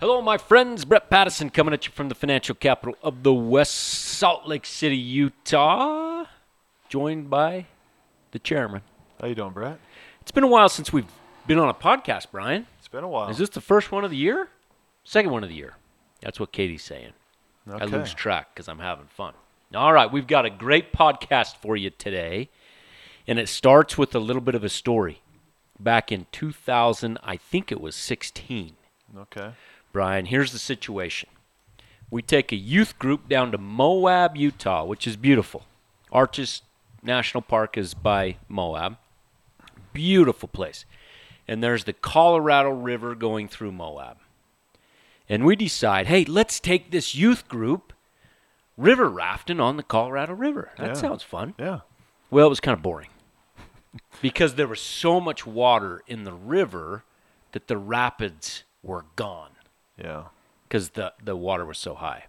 Hello, my friends. Brett Patterson coming at you from the financial capital of the West, Salt Lake City, Utah. Joined by the chairman. How you doing, Brett? It's been a while since we've been on a podcast, Brian. It's been a while. Is this the first one of the year? Second one of the year. That's what Katie's saying. okay. I lose track because I'm having fun. All right, we've got a great podcast for you today, and it starts with a little bit of a story. Back in 2000, I think it was 16. Okay. Brian, here's the situation. We take a youth group down to Moab, Utah, which is beautiful. Arches National Park is by Moab. Beautiful place. And there's the Colorado River going through Moab. And we decide, hey, let's take this youth group river rafting on the Colorado River. That Yeah. sounds fun. Yeah. Well, it was kind of boring because there was so much water in the river that the rapids were gone Yeah. because the, the water was so high.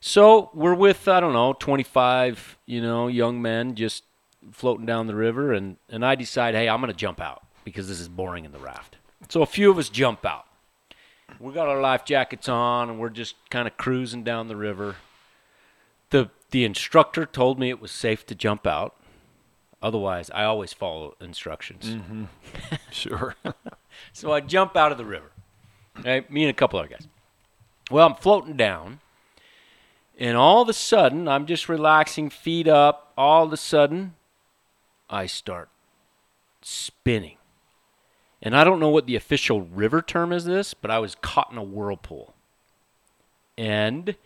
So we're with, I don't know, 25, you know, young men just floating down the river. And, and I decide, hey, I'm going to jump out because this is boring in the raft. So a few of us jump out. We got our life jackets on and we're just kind of cruising down the river. The, the instructor told me it was safe to jump out. Otherwise, I always follow instructions. Mm-hmm. Sure. So I jump out of the river. Right? Me and a couple other guys. Well, I'm floating down. And all of a sudden, I'm just relaxing, feet up. All of a sudden, I start spinning. And I don't know what the official river term is this, but I was caught in a whirlpool. And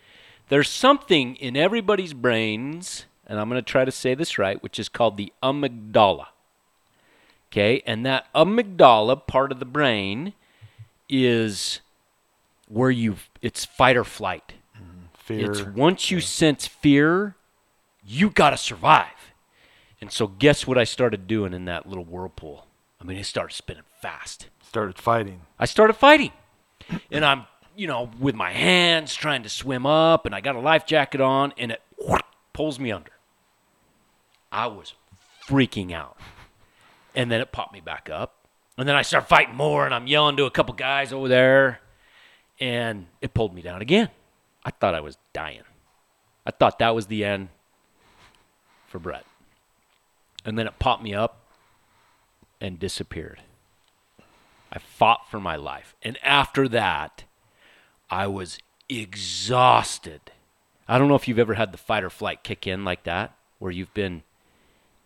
there's something in everybody's brains, and I'm going to try to say this right, which is called the amygdala. Okay, and that amygdala part of the brain is where you it's fight or flight. Mm-hmm. Fear. It's once you sense fear, you got to survive. And so guess what I started doing in that little whirlpool? I mean, it started spinning fast. started fighting. I started fighting. And I'm, you know, with my hands trying to swim up, and I got a life jacket on, and it pulls me under. I was freaking out. And then it popped me back up. And then I start fighting more, and I'm yelling to a couple guys over there, and it pulled me down again. I thought I was dying. I thought that was the end for Brett. And then it popped me up and disappeared. I fought for my life. And after that, I was exhausted. I don't know if you've ever had the fight or flight kick in like that, where you've been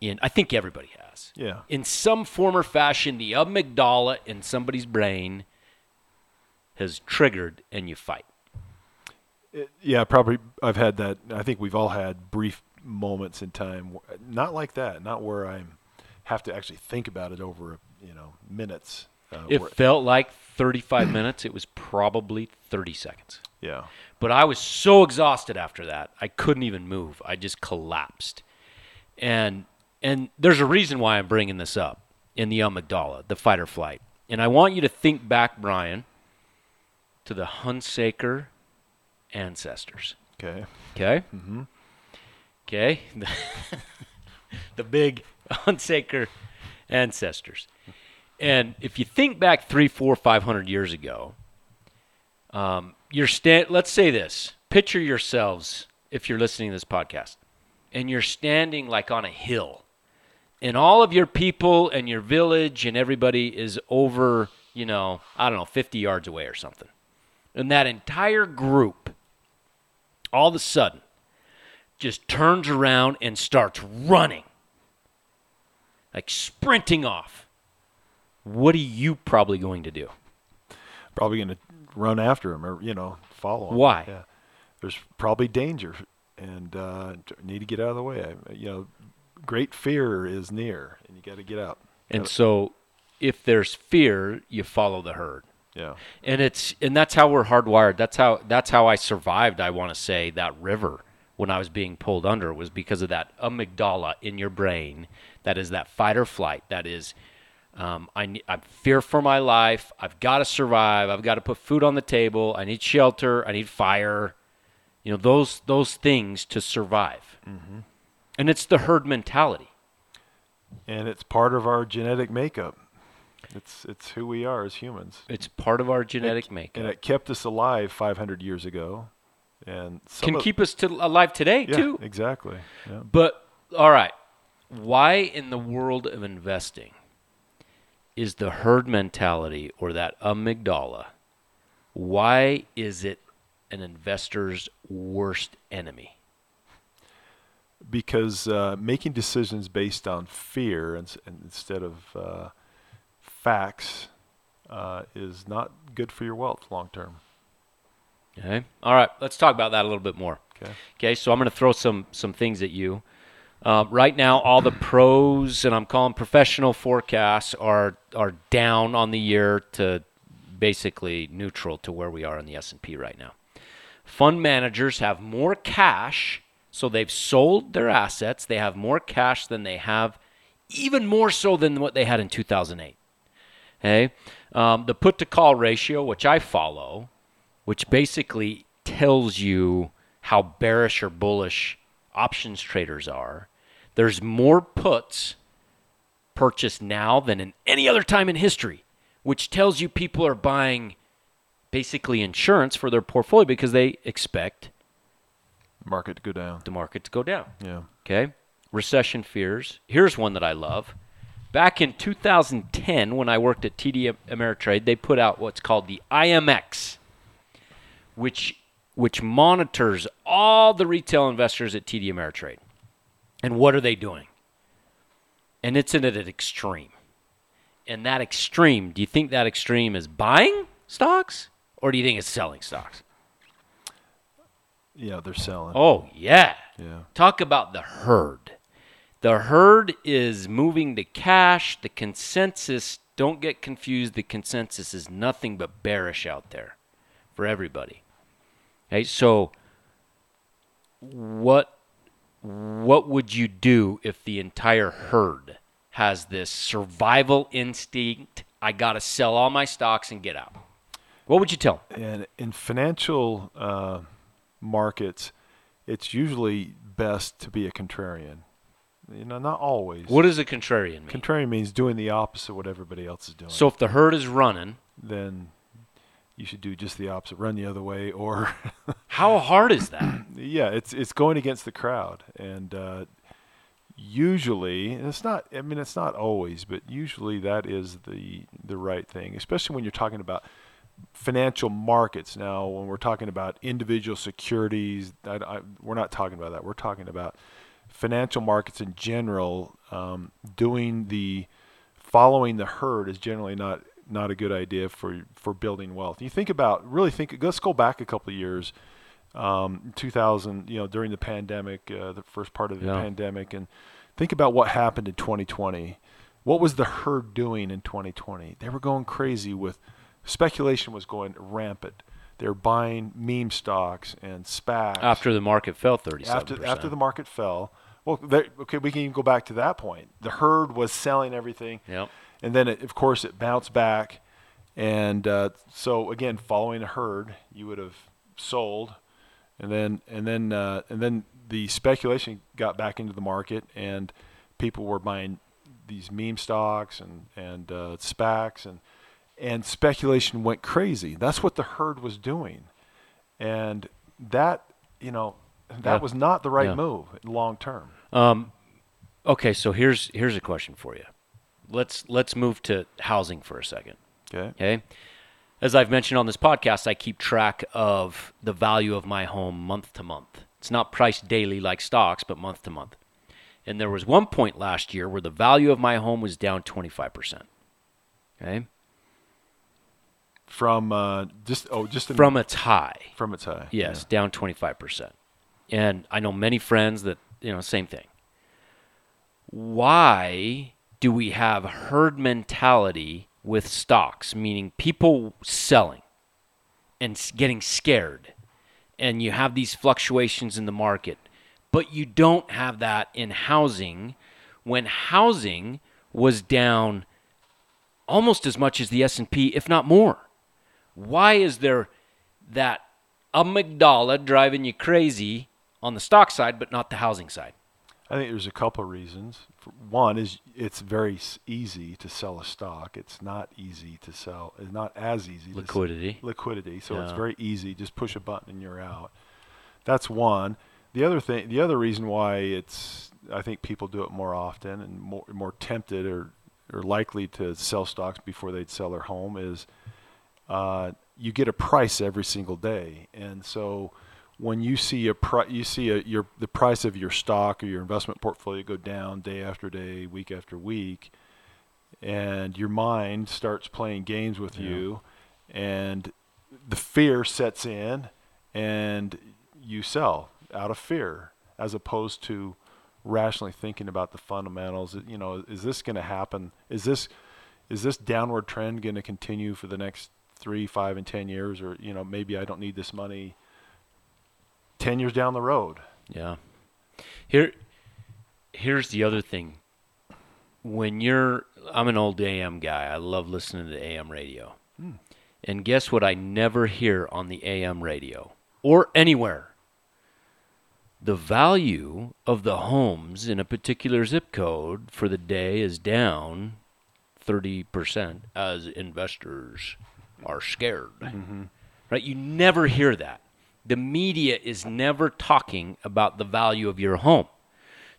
in, I think everybody has. Yeah. In some form or fashion, the amygdala in somebody's brain has triggered and you fight. It- yeah, probably. I've had that. I think we've all had brief moments in time. Not like that. Not where I have to actually think about it over, you know, minutes. Uh, It felt like 35 minutes. It was probably 30 seconds. yeah. But I was so exhausted after that. I couldn't even move. I just collapsed. And and there's a reason why I'm bringing this up in the amygdala, the fight or flight. And I want you to think back, Brian, to the Hunsaker ancestors. Okay. Okay? Mm-hmm. Okay? The, big Hunsaker ancestors. And if you think back three, four, five hundred years ago, um, you're stand. Let's say this: picture yourselves if you're listening to this podcast, and you're standing like on a hill, and all of your people and your village and everybody is over, you know, I don't know, 50 yards away or something, and that entire group, all of a sudden, just turns around and starts running, like sprinting off. What are you probably going to do? Probably going to run after him or you know follow him. Why? Yeah. There's probably danger and uh, need to get out of the way. I, you know, great fear is near, and you got to get out. And so, if there's fear, you follow the herd. Yeah. and it's and that's how we're hardwired that's how that's how i survived i want to say that river when i was being pulled under was because of that amygdala in your brain that is that fight or flight that is um, I, I fear for my life i've got to survive i've got to put food on the table i need shelter i need fire you know those those things to survive and it's the herd mentality And it's part of our genetic makeup. It's it's who we are as humans. It's part of our genetic it, makeup. and it kept us alive 500 years ago, and Can keep us to alive today yeah, too. exactly. Yeah. But all right, why in the world of investing is the herd mentality or that amygdala? Why is it an investor's worst enemy? Because uh, making decisions based on fear ins- and instead of uh, facts uh, is not good for your wealth long term. Okay. All right. Let's talk about that a little bit more. Okay. Okay. So I'm going to throw some some things at you. Uh, right now, all the pros and I'm calling professional forecasts are are down on the year to basically neutral to where we are in the S&P right now. Fund managers have more cash, so they've sold their assets. They have more cash than they have, even more so than what they had in 2008. Okay, um, the put to call ratio, which I follow, which basically tells you how bearish or bullish options traders are. There's more puts purchased now than in any other time in history, which tells you people are buying basically insurance for their portfolio because they expect Market to go down. the market to go down. Yeah. Okay. Recession fears. Here's one that I love. Back in 2010, when I worked at TD Ameritrade, they put out what's called the IMX, which which monitors all the retail investors at TD Ameritrade. And what are they doing? And it's in at an extreme. And that extreme, do you think that extreme is buying stocks or do you think it's selling stocks? Yeah, they're selling. Oh, yeah. Yeah. Talk about the herd. The herd is moving to cash. The consensus, don't get confused, the consensus is nothing but bearish out there for everybody. Okay, so what what would you do if the entire herd has this survival instinct? I got to sell all my stocks and get out. What would you tell? And in financial uh, markets, it's usually best to be a contrarian. You know, not always. What does a contrarian mean? Contrarian means doing the opposite of what everybody else is doing. So if the herd is running, then you should do just the opposite, run the other way, or how hard is that? yeah, it's it's going against the crowd, and uh, usually and it's not. I mean, it's not always, but usually that is the the right thing, especially when you're talking about financial markets. Now, when we're talking about individual securities, I, I, we're not talking about that. We're talking about financial markets in general. Um, doing the following the herd is generally not not a good idea for for building wealth. You think about really think. Let's go back a couple of years. Um, 2000, you know, during the pandemic, uh, the first part of the Yeah. pandemic, and think about what happened in 2020. What was the herd doing in 2020? They were going crazy with speculation was going rampant. They're buying meme stocks and SPACs After the market fell 37%. after after the market fell. Well, okay, we can even go back to that point. The herd was selling everything, Yep. and then it, of course it bounced back, and uh, so again, following the herd, you would have sold, and then and then uh, and then the speculation got back into the market, and people were buying these meme stocks and and uh, SPACs, and and speculation went crazy. That's what the herd was doing, and that you know that Yeah. was not the right Yeah. move long term. Um, okay, so here's here's a question for you. Let's let's move to housing for a second. Okay. Okay. As I've mentioned on this podcast, I keep track of the value of my home month to month. It's not priced daily like stocks, but month to month. And there was one point last year where the value of my home was down 25%. Okay? From uh, just oh just in, From its high. from its high. Yes, down 25%. And I know many friends that, you know, same thing. Why do we have herd mentality with stocks, meaning people selling and getting scared? And you have these fluctuations in the market, but you don't have that in housing when housing was down almost as much as the S&P if not more. Why is there that amygdala driving you crazy on the stock side, but not the housing side. I think there's a couple of reasons. One is it's very easy to sell a stock. It's not easy to sell. It's not as easy. to Liquidity. liquidity. So it's very easy. Just push a button and you're out. That's one. The other thing, the other reason why it's, I think people do it more often and more more tempted or or likely to sell stocks before they'd sell their home is, uh, you get a price every single day, and so when you see a pri- you see a, your the price of your stock or your investment portfolio go down day after day, week after week, and your mind starts playing games with Yeah. you, and the fear sets in, and you sell out of fear, as opposed to rationally thinking about the fundamentals. You know, is this going to happen? Is this is this downward trend going to continue for the next three, five, and ten years, or you know, maybe I don't need this money ten years down the road? Yeah. Here here's the other thing. When you're I'm an old AM guy. I love listening to AM radio. Hmm. And guess what I never hear on the AM radio or anywhere? The value of the homes in a particular zip code for the day is down 30% as investors are scared. Mm-hmm. Right? You never hear that. The media is never talking about the value of your home.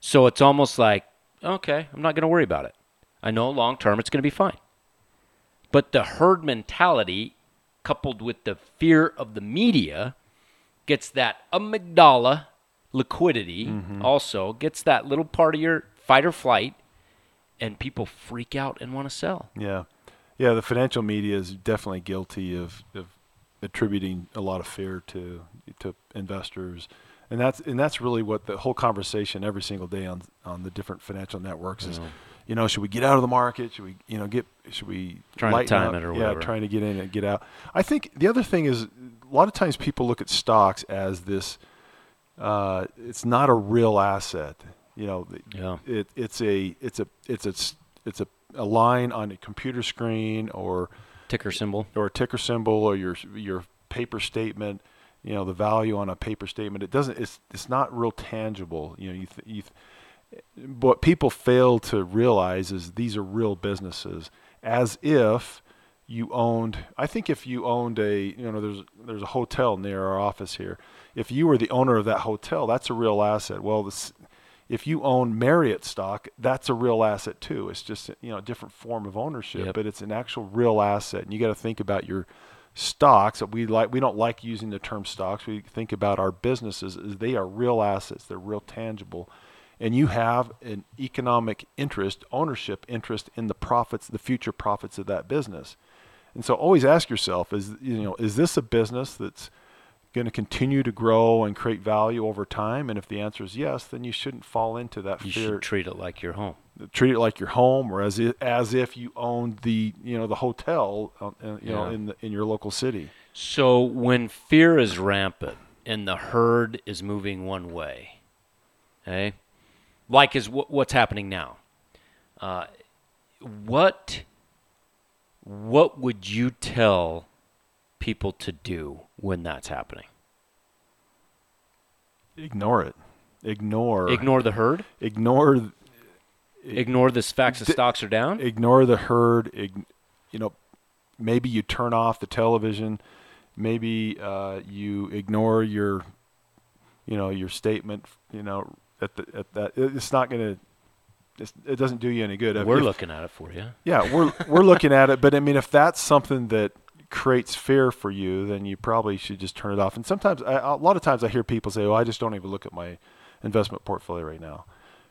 So it's almost like, okay, I'm not going to worry about it. I know long term it's going to be fine. But the herd mentality, coupled with the fear of the media, gets that amygdala liquidity, mm-hmm. also gets that little part of your fight or flight, and people freak out and want to sell. Yeah, yeah. The financial media is definitely guilty of, of attributing a lot of fear to to investors, and that's and that's really what the whole conversation every single day on on the different financial networks is. Yeah. You know, should we get out of the market? Should we, you know, get? Should we Trying to time up? it or yeah, whatever. trying to get in and get out. I think the other thing is a lot of times people look at stocks as this. Uh, it's not a real asset. You know, Yeah. it, it's a it's a it's a it's a, a line on a computer screen or Ticker symbol. or a ticker symbol or your your paper statement you know the value on a paper statement. It doesn't it's it's not real tangible. You know you, th- you th- what people fail to realize is these are real businesses. As if you owned I think if you owned a you know there's there's a hotel near our office here. If you were the owner of that hotel that's a real asset. Well this if you own Marriott stock, that's a real asset too. It's just you know a different form of ownership, Yep. but it's an actual real asset. And you got to think about your stocks. We like we don't like using the term stocks. We think about our businesses as they are real assets. They're real tangible, and you have an economic interest, ownership interest in the profits, the future profits of that business. And so always ask yourself: Is you know is this a business that's going to continue to grow and create value over time? And if the answer is yes, then you shouldn't fall into that fear. You fear. should treat it like your home. treat it like your home, or as if, as if you owned the you know the hotel, uh, uh, you know, in the, in your local city. So when fear is rampant and the herd is moving one way, okay, like is wh- what's happening now. Uh, what what would you tell people to do when that's happening? Ignore it. Ignore. Ignore the herd. Ignore. Ignore this fact that stocks are down. Ignore the herd. You know, maybe you turn off the television. Maybe uh, you ignore your, you know, your statement. You know, at the at that. It's not going to. It doesn't do you any good. We're if- looking at it for you. Yeah, we're we're looking at it, but I mean, if that's something that creates fear for you, then you probably should just turn it off. And sometimes, I, a lot of times, I hear people say, "Oh, I just don't even look at my investment portfolio right now,"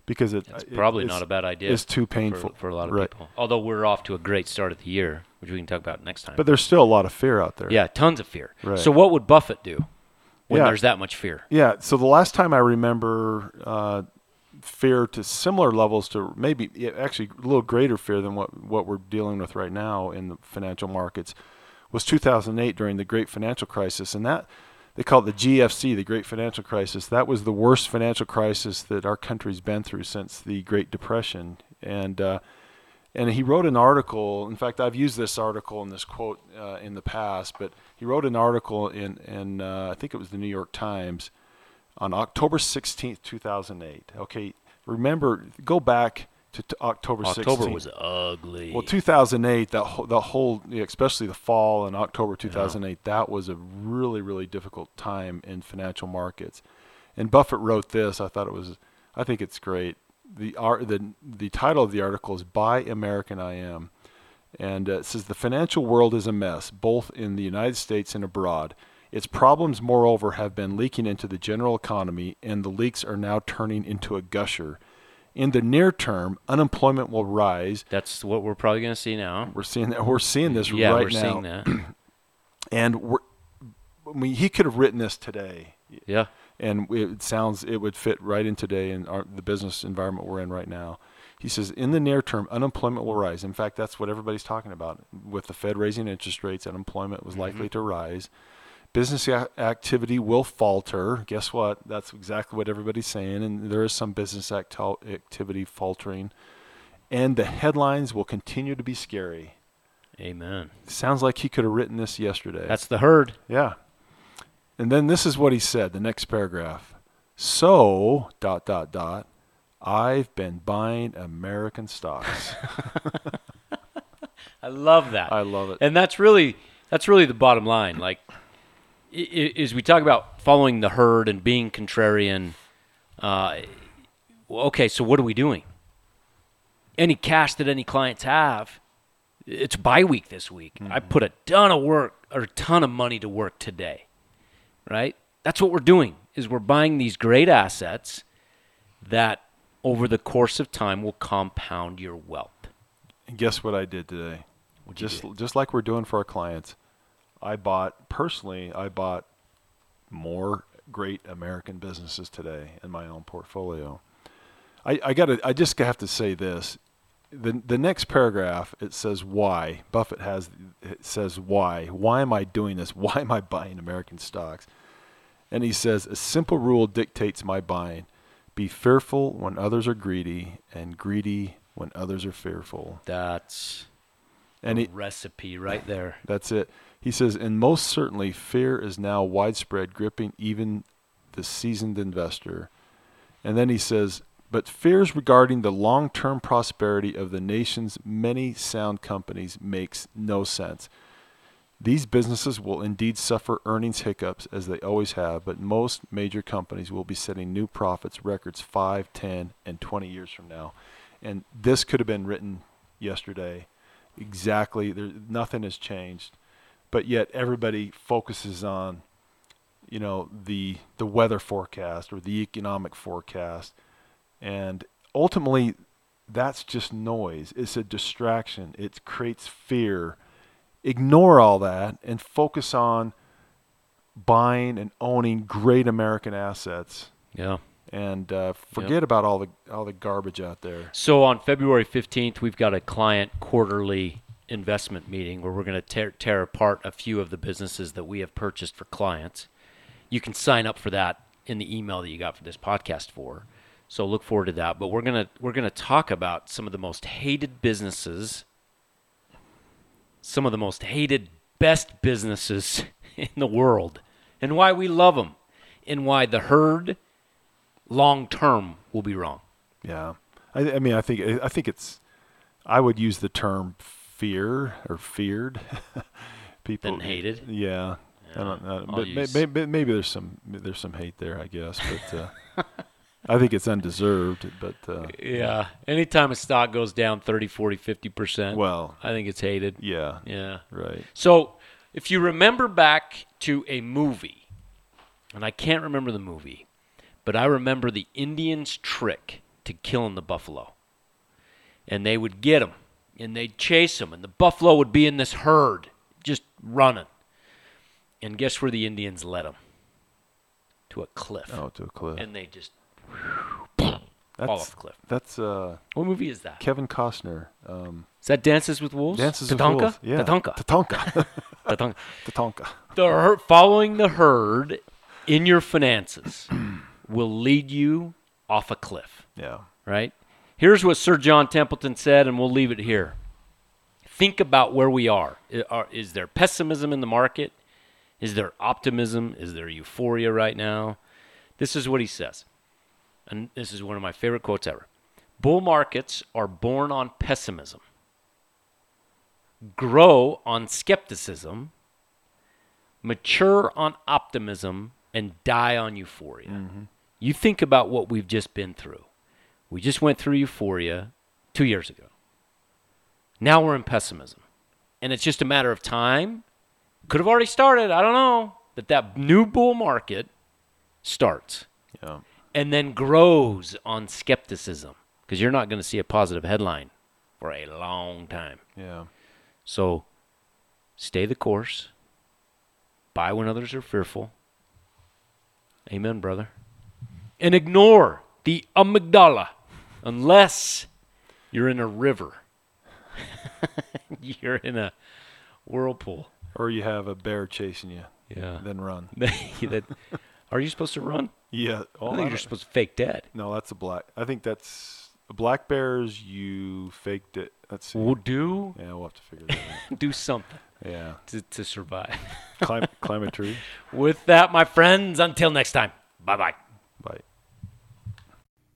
because it, It's it- probably it's- not a bad idea. It's too painful for a lot of right. people. Although we're off to a great start of the year, which we can talk about next time. But there's still a lot of fear out there. yeah, tons of fear. Right. So what would Buffett do when Yeah. there's that much fear? Yeah. So the last time I remember uh, fear to similar levels to maybe actually a little greater fear than what what we're dealing with right now in the financial markets was 2008 during the great financial crisis, and that they call it the GFC, the Great Financial Crisis. That was the worst financial crisis that our country's been through since the Great Depression, and uh, and he wrote an article. In fact, I've used this article and this quote uh, in the past, but he wrote an article in in uh, I think it was the New York Times on October 16th, 2008. Okay, remember, go back to, to October 16th. October was ugly. Well, 2008, that the whole, especially the fall and October 2008, that was a really, really difficult time in financial markets. And Buffett wrote this. I thought it was, I think it's great. The art, the the title of the article is "Buy American I Am," and uh, it says the financial world is a mess, both in the United States and abroad. Its problems, moreover, have been leaking into the general economy, and the leaks are now turning into a gusher. In the near term, unemployment will rise. That's what we're probably going to see now. We're seeing that. We're seeing this yeah, right we're now. seeing that. and we're, I mean, he could have written this today, yeah. and it sounds it would fit right in today in our, the business environment we're in right now. He says, in the near term, unemployment will rise. In fact, that's what everybody's talking about. With the Fed raising interest rates, unemployment was mm-hmm. likely to rise. Business activity will falter. Guess what? That's exactly what everybody's saying, and there is some business acti- activity faltering. And the headlines will continue to be scary. Amen. Sounds like he could have written this yesterday. That's the herd. Yeah. And then this is what he said, the next paragraph. So, dot, dot, dot, I've been buying American stocks. I love that. I love it. and that's really that's really the bottom line. Like, is we talk about following the herd and being contrarian. Uh, okay, so what are we doing? Any cash that any clients have, it's buy week this week. I put a ton of work or a ton of money to work today, right? That's what we're doing. Is we're buying these great assets that over the course of time will compound your wealth. And guess what I did today? What'd just just like we're doing for our clients. I bought personally, I bought more great American businesses today in my own portfolio. I, I got I just have to say this. The the next paragraph it says why. Buffett has it says why. Why am I doing this? Why am I buying American stocks? And he says a simple rule dictates my buying. Be fearful when others are greedy and greedy when others are fearful. That's And a recipe right there. that's it. He says, and most certainly fear is now widespread, gripping even the seasoned investor. And then he says, but fears regarding the long term prosperity of the nation's many sound companies makes no sense. These businesses will indeed suffer earnings hiccups as they always have, but most major companies will be setting new profits records 5, 10, and 20 years from now. And this could have been written yesterday. Exactly. There, nothing has changed. But yet everybody focuses on, you know, the the weather forecast or the economic forecast. And ultimately that's just noise. It's a distraction. It creates fear ignore all that and focus on buying and owning great American assets Yeah. and uh, forget about all the all the garbage out there. So on February 15th, we've got a client quarterly investment meeting where we're going to tear, tear apart a few of the businesses that we have purchased for clients. You can sign up for that in the email that you got for this podcast for. So look forward to that. But we're going to we're to talk about some of the most hated businesses, some of the most hated best businesses in the world, and why we love them, and why the herd long term will be wrong. Yeah, I, I mean, I think I think it's. I would use the term fear or feared. People Than hated? Yeah. I don't know, but may, may, may- maybe there's some there's some hate there, I guess, but uh, I think it's undeserved. But uh, Yeah. Anytime a stock goes down 30, 40, 50%, well, I think it's hated. yeah, Yeah. right. So if you remember back to a movie, and I can't remember the movie, but I remember the Indians' trick to killing the buffalo. And they would get him, and they'd chase him, and the buffalo would be in this herd just running. And guess where the Indians led him? To a cliff. Oh, to a cliff. And they just fall That's off the cliff. that's uh, What movie is that? Kevin Costner. Um, Is that Dances with Wolves? Dances Tatanka? with Wolves. Yeah. Tatanka. Tatanka. Tatanka. Tatanka. The her- following the herd in your finances will lead you off a cliff, Yeah. right? Here's what Sir John Templeton said, and we'll leave it here. Think about where we are. Is there pessimism in the market? Is there optimism? Is there euphoria right now? This is what he says and this is one of my favorite quotes ever bull markets are born on pessimism, grow on skepticism, mature on optimism, and die on euphoria. Mm-hmm. You think about what we've just been through. We just went through euphoria two years ago. Now we're in pessimism. And it's just a matter of time. Could have already started. I don't know. That that new bull market starts Yeah. and then grows on skepticism because you're not going to see a positive headline for a long time. Yeah. So stay the course. Buy when others are fearful. Amen, brother. And ignore the amygdala unless you're in a river. you're in a whirlpool. Or you have a bear chasing you, Yeah. then run. That- are you supposed to run? Yeah. Oh, I I think you're supposed to fake dead. no, that's a black. I think that's black bears. You faked it. Let's see. We'll do Yeah, we'll have to figure that out. do something Yeah. to, to survive. Climb, climb a tree. With that, my friends, until next time. Bye bye.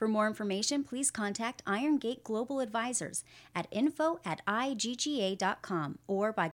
For more information, please contact Iron Gate Global Advisors at info at igga.com or by